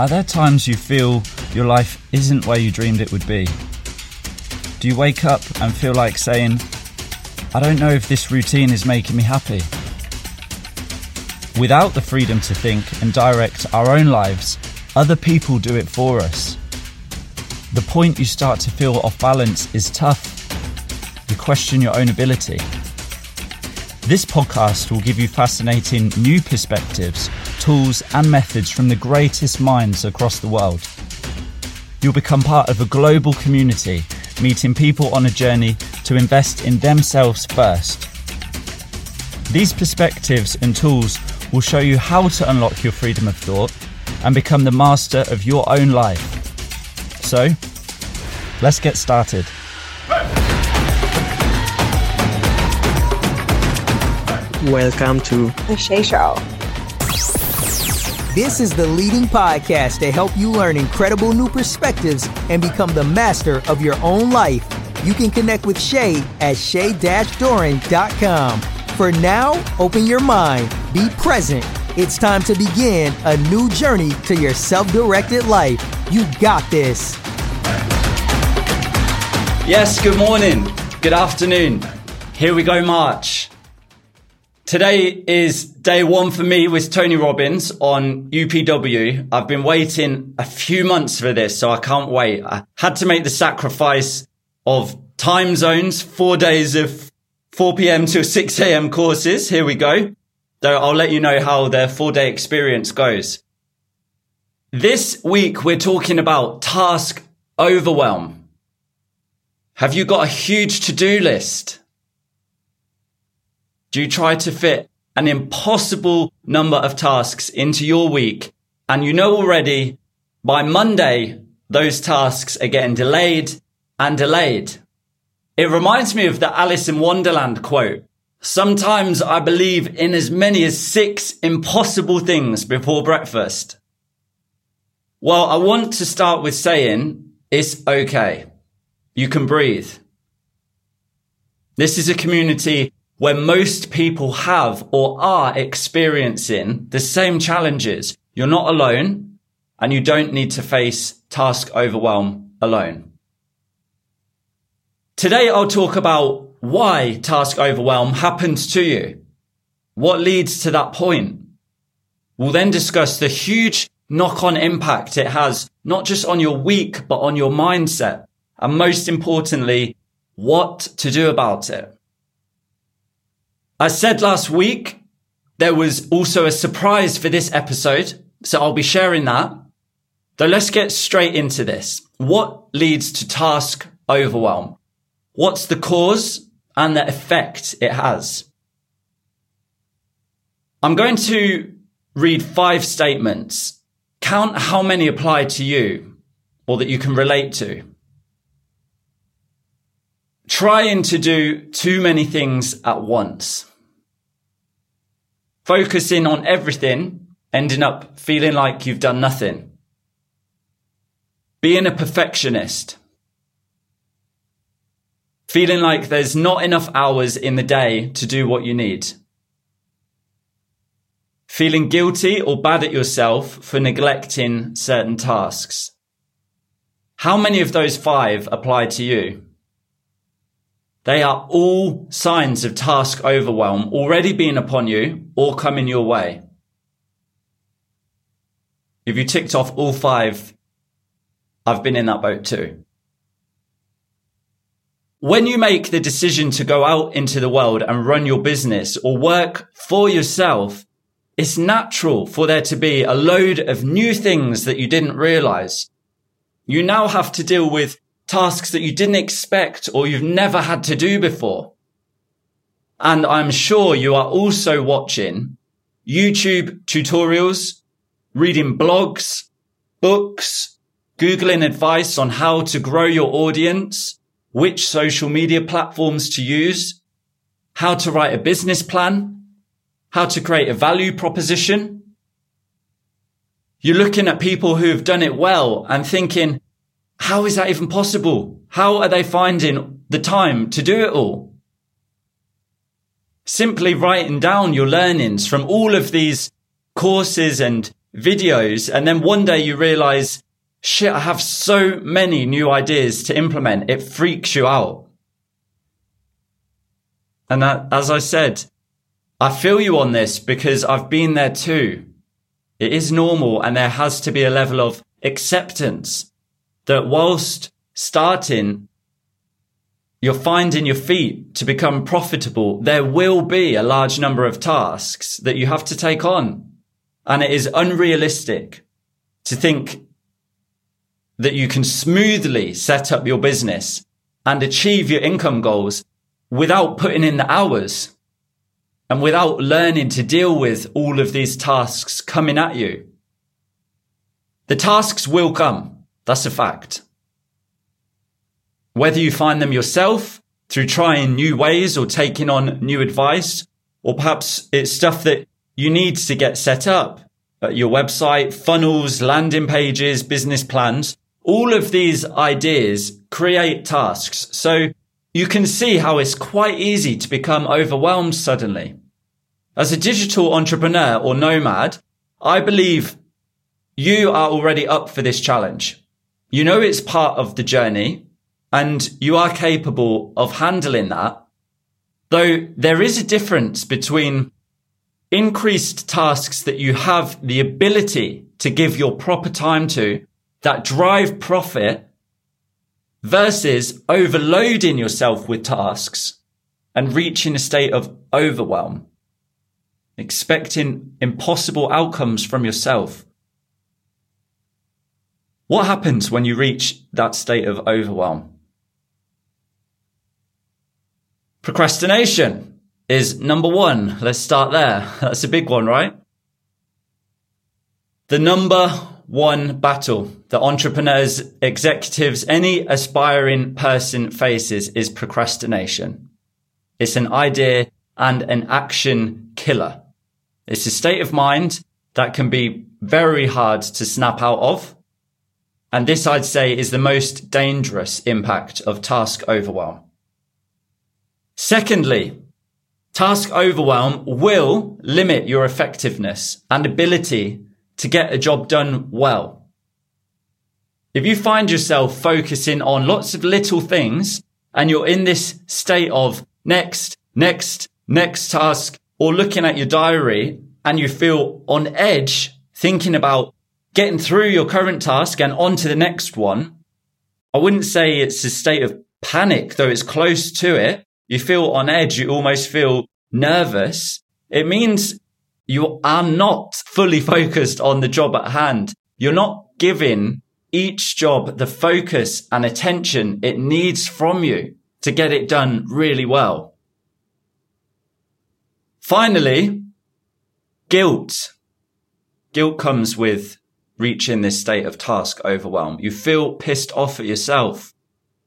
Are there times you feel your life isn't where you dreamed it would be? Do you wake up and feel like saying, I don't know if this routine is making me happy? Without the freedom to think and direct our own lives, other people do it for us. The point you start to feel off balance is tough. You question your own ability. This podcast will give you fascinating new perspectives, tools, and methods from the greatest minds across the world. You'll become part of a global community, meeting people on a journey to invest in themselves first. These perspectives and tools will show you how to unlock your freedom of thought and become the master of your own life. So, let's get started. Welcome to The Shay Show. This is the leading podcast to help you learn incredible new perspectives and become the master of your own life. You can connect with Shay at shay-doran.com. For now, open your mind, be present. It's time to begin a new journey to your self-directed life. You got this. Yes, good morning, good afternoon. Here we go, March. Today is day one for me with Tony Robbins on UPW. I've been waiting a few months for this, so I can't wait. I had to make the sacrifice of time zones, four days of 4 p.m. to 6 a.m. courses. Here we go. So I'll let you know how their four day experience goes. This week, we're talking about task overwhelm. Have you got a huge to do list? Do you try to fit an impossible number of tasks into your week? And you know already by Monday, those tasks are getting delayed and delayed. It reminds me of the Alice in Wonderland quote. Sometimes I believe in as many as six impossible things before breakfast. Well, I want to start with saying it's okay. You can breathe. This is a community where most people have or are experiencing the same challenges. You're not alone and you don't need to face task overwhelm alone. Today I'll talk about why task overwhelm happens to you. What leads to that point? We'll then discuss the huge knock on impact it has, not just on your week, but on your mindset. And most importantly, what to do about it. I said last week, there was also a surprise for this episode. So I'll be sharing that. So let's get straight into this. What leads to task overwhelm? What's the cause and the effect it has? I'm going to read five statements. Count how many apply to you or that you can relate to. Trying to do too many things at once. Focusing on everything, ending up feeling like you've done nothing. Being a perfectionist. Feeling like there's not enough hours in the day to do what you need. Feeling guilty or bad at yourself for neglecting certain tasks. How many of those five apply to you? They are all signs of task overwhelm already being upon you or coming your way. If you ticked off all five, I've been in that boat too. When you make the decision to go out into the world and run your business or work for yourself, it's natural for there to be a load of new things that you didn't realize. You now have to deal with tasks that you didn't expect or you've never had to do before. And I'm sure you are also watching YouTube tutorials, reading blogs, books, Googling advice on how to grow your audience, which social media platforms to use, how to write a business plan, how to create a value proposition. You're looking at people who have done it well and thinking, how is that even possible? How are they finding the time to do it all? Simply writing down your learnings from all of these courses and videos. And then one day you realize, shit, I have so many new ideas to implement. It freaks you out. And that, as I said, I feel you on this because I've been there too. It is normal and there has to be a level of acceptance that whilst starting, you're finding your feet to become profitable. There will be a large number of tasks that you have to take on. And it is unrealistic to think that you can smoothly set up your business and achieve your income goals without putting in the hours and without learning to deal with all of these tasks coming at you. The tasks will come. That's a fact. Whether you find them yourself through trying new ways or taking on new advice, or perhaps it's stuff that you need to get set up. At your website, funnels, landing pages, business plans, all of these ideas create tasks. So you can see how it's quite easy to become overwhelmed suddenly. As a digital entrepreneur or nomad, I believe you are already up for this challenge. You know it's part of the journey and you are capable of handling that. Though there is a difference between increased tasks that you have the ability to give your proper time to that drive profit versus overloading yourself with tasks and reaching a state of overwhelm, expecting impossible outcomes from yourself. What happens when you reach that state of overwhelm? Procrastination is number one. Let's start there. That's a big one, right? The number one battle that entrepreneurs, executives, any aspiring person faces is procrastination. It's an idea and an action killer. It's a state of mind that can be very hard to snap out of. And this, I'd say, is the most dangerous impact of task overwhelm. Secondly, task overwhelm will limit your effectiveness and ability to get a job done well. If you find yourself focusing on lots of little things and you're in this state of next, next, next task or looking at your diary and you feel on edge thinking about getting through your current task and on to the next one, I wouldn't say it's a state of panic, though it's close to it. You feel on edge. You almost feel nervous. It means you are not fully focused on the job at hand. You're not giving each job the focus and attention it needs from you to get it done really well. Finally, guilt. Guilt comes with reaching this state of task overwhelm. You feel pissed off at yourself.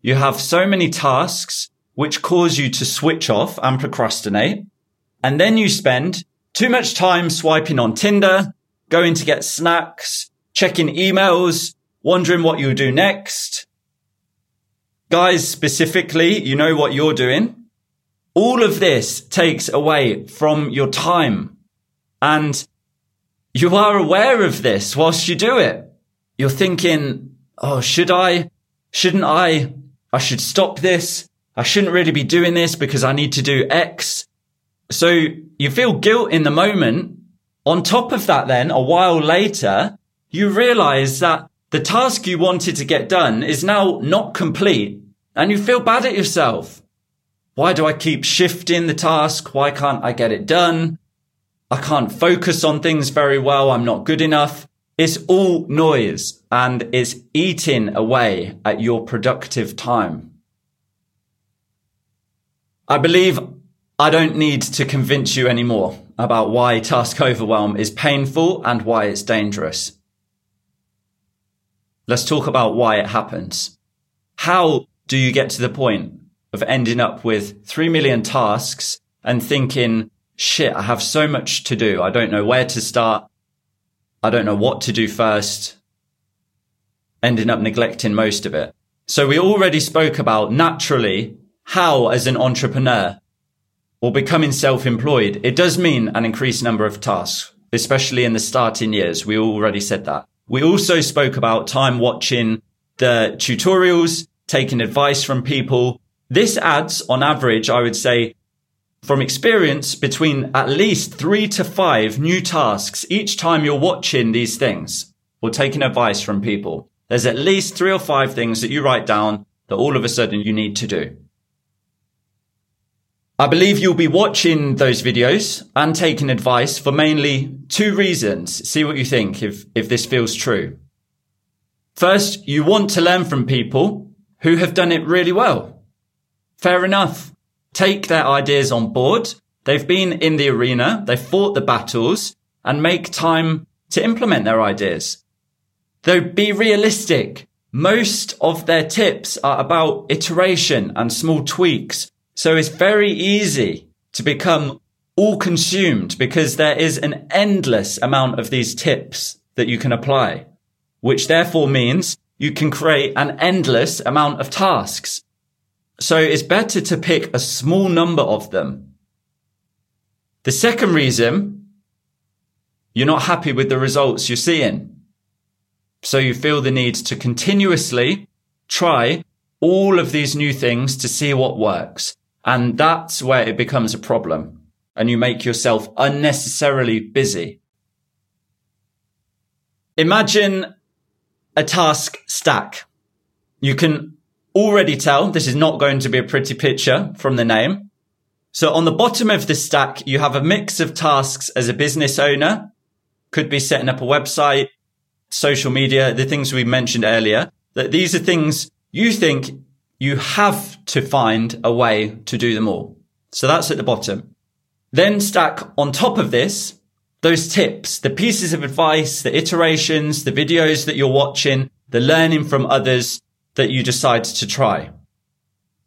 You have so many tasks which cause you to switch off and procrastinate. And then you spend too much time swiping on Tinder, going to get snacks, checking emails, wondering what you'll do next. Guys, specifically, you know what you're doing. All of this takes away from your time and you are aware of this whilst you do it. You're thinking, Oh, should I? Shouldn't I? I should stop this. I shouldn't really be doing this because I need to do X. So you feel guilt in the moment. On top of that, then a while later, you realize that the task you wanted to get done is now not complete and you feel bad at yourself. Why do I keep shifting the task? Why can't I get it done? I can't focus on things very well. I'm not good enough. It's all noise and it's eating away at your productive time. I believe I don't need to convince you anymore about why task overwhelm is painful and why it's dangerous. Let's talk about why it happens. How do you get to the point of ending up with 3 million tasks and thinking, shit, I have so much to do. I don't know where to start. I don't know what to do first. Ending up neglecting most of it. So we already spoke about naturally how as an entrepreneur or becoming self-employed, it does mean an increased number of tasks especially in the starting years. We already said that. We also spoke about time watching the tutorials, taking advice from people. This adds on average, I would say from experience between at least three to five new tasks each time you're watching these things or taking advice from people. There's at least three or five things that you write down that all of a sudden you need to do. I believe you'll be watching those videos and taking advice for mainly two reasons. See what you think if, if this feels true. First, you want to learn from people who have done it really well. Fair enough. Take their ideas on board. They've been in the arena. They've fought the battles and make time to implement their ideas. Though be realistic. Most of their tips are about iteration and small tweaks so it's very easy to become all consumed because there is an endless amount of these tips that you can apply, which therefore means you can create an endless amount of tasks. So it's better to pick a small number of them. The second reason, you're not happy with the results you're seeing. So you feel the need to continuously try all of these new things to see what works. And that's where it becomes a problem and you make yourself unnecessarily busy. Imagine a task stack. You can already tell this is not going to be a pretty picture from the name. So on the bottom of the stack, you have a mix of tasks as a business owner. Could be setting up a website, social media, the things we mentioned earlier, that these are things you think you have to find a way to do them all. So that's at the bottom. Then stack on top of this, those tips, the pieces of advice, the iterations, the videos that you're watching, the learning from others that you decide to try.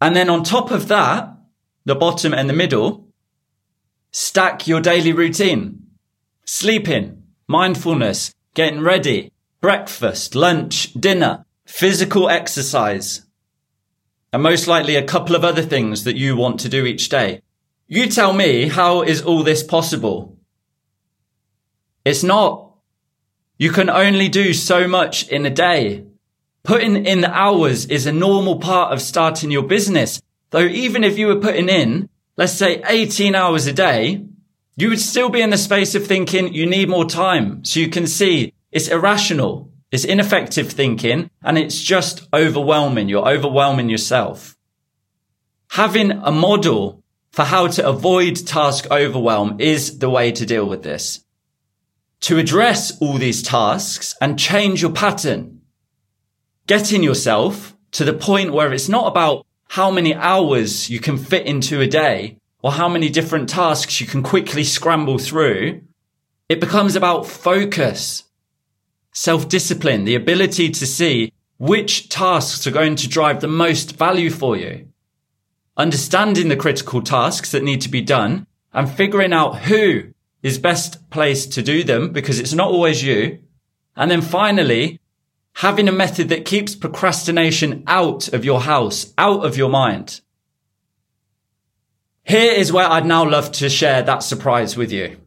And then on top of that, the bottom and the middle, stack your daily routine, sleeping, mindfulness, getting ready, breakfast, lunch, dinner, physical exercise, and most likely a couple of other things that you want to do each day. You tell me, how is all this possible? It's not. You can only do so much in a day. Putting in the hours is a normal part of starting your business. Though even if you were putting in, let's say 18 hours a day, you would still be in the space of thinking you need more time. So you can see it's irrational. It's ineffective thinking and it's just overwhelming. You're overwhelming yourself. Having a model for how to avoid task overwhelm is the way to deal with this. To address all these tasks and change your pattern, getting yourself to the point where it's not about how many hours you can fit into a day or how many different tasks you can quickly scramble through. It becomes about focus self-discipline, the ability to see which tasks are going to drive the most value for you, understanding the critical tasks that need to be done and figuring out who is best placed to do them because it's not always you. And then finally, having a method that keeps procrastination out of your house, out of your mind. Here is where I'd now love to share that surprise with you.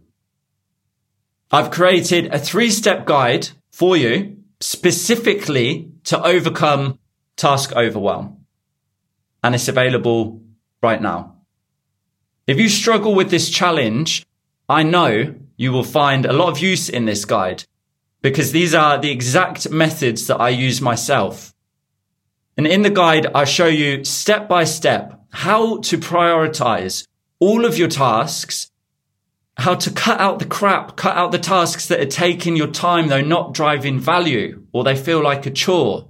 I've created a three step guide for you specifically to overcome task overwhelm. And it's available right now. If you struggle with this challenge, I know you will find a lot of use in this guide because these are the exact methods that I use myself. And in the guide, I show you step by step how to prioritize all of your tasks how to cut out the crap, cut out the tasks that are taking your time, though not driving value, or they feel like a chore.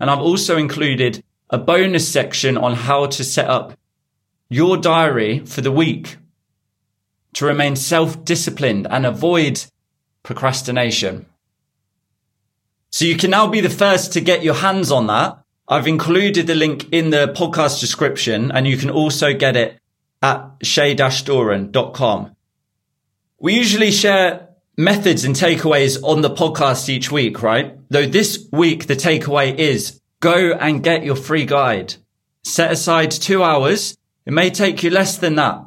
And I've also included a bonus section on how to set up your diary for the week to remain self-disciplined and avoid procrastination. So you can now be the first to get your hands on that. I've included the link in the podcast description and you can also get it at shay-doran.com. We usually share methods and takeaways on the podcast each week, right? Though this week, the takeaway is go and get your free guide. Set aside two hours. It may take you less than that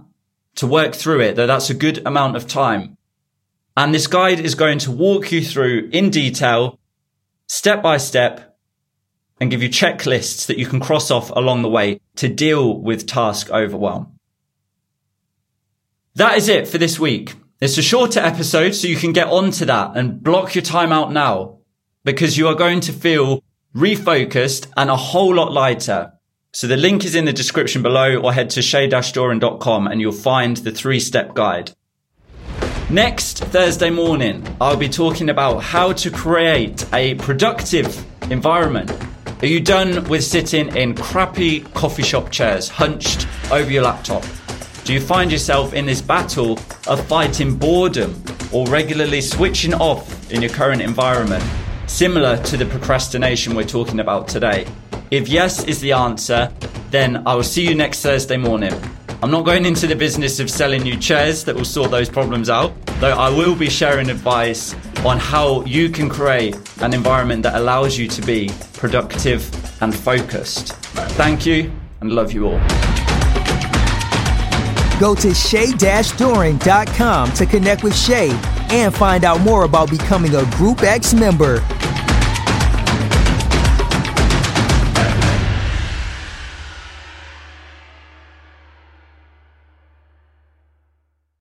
to work through it, though that's a good amount of time. And this guide is going to walk you through in detail, step by step, and give you checklists that you can cross off along the way to deal with task overwhelm. That is it for this week. It's a shorter episode, so you can get on to that and block your time out now because you are going to feel refocused and a whole lot lighter. So the link is in the description below or head to shay-doran.com and you'll find the three step guide. Next Thursday morning, I'll be talking about how to create a productive environment. Are you done with sitting in crappy coffee shop chairs hunched over your laptop? Do you find yourself in this battle of fighting boredom or regularly switching off in your current environment? Similar to the procrastination we're talking about today. If yes is the answer, then I will see you next Thursday morning. I'm not going into the business of selling you chairs that will sort those problems out, though I will be sharing advice on how you can create an environment that allows you to be productive and focused. Thank you and love you all. Go to shay-doran.com to connect with Shay and find out more about becoming a Group X member.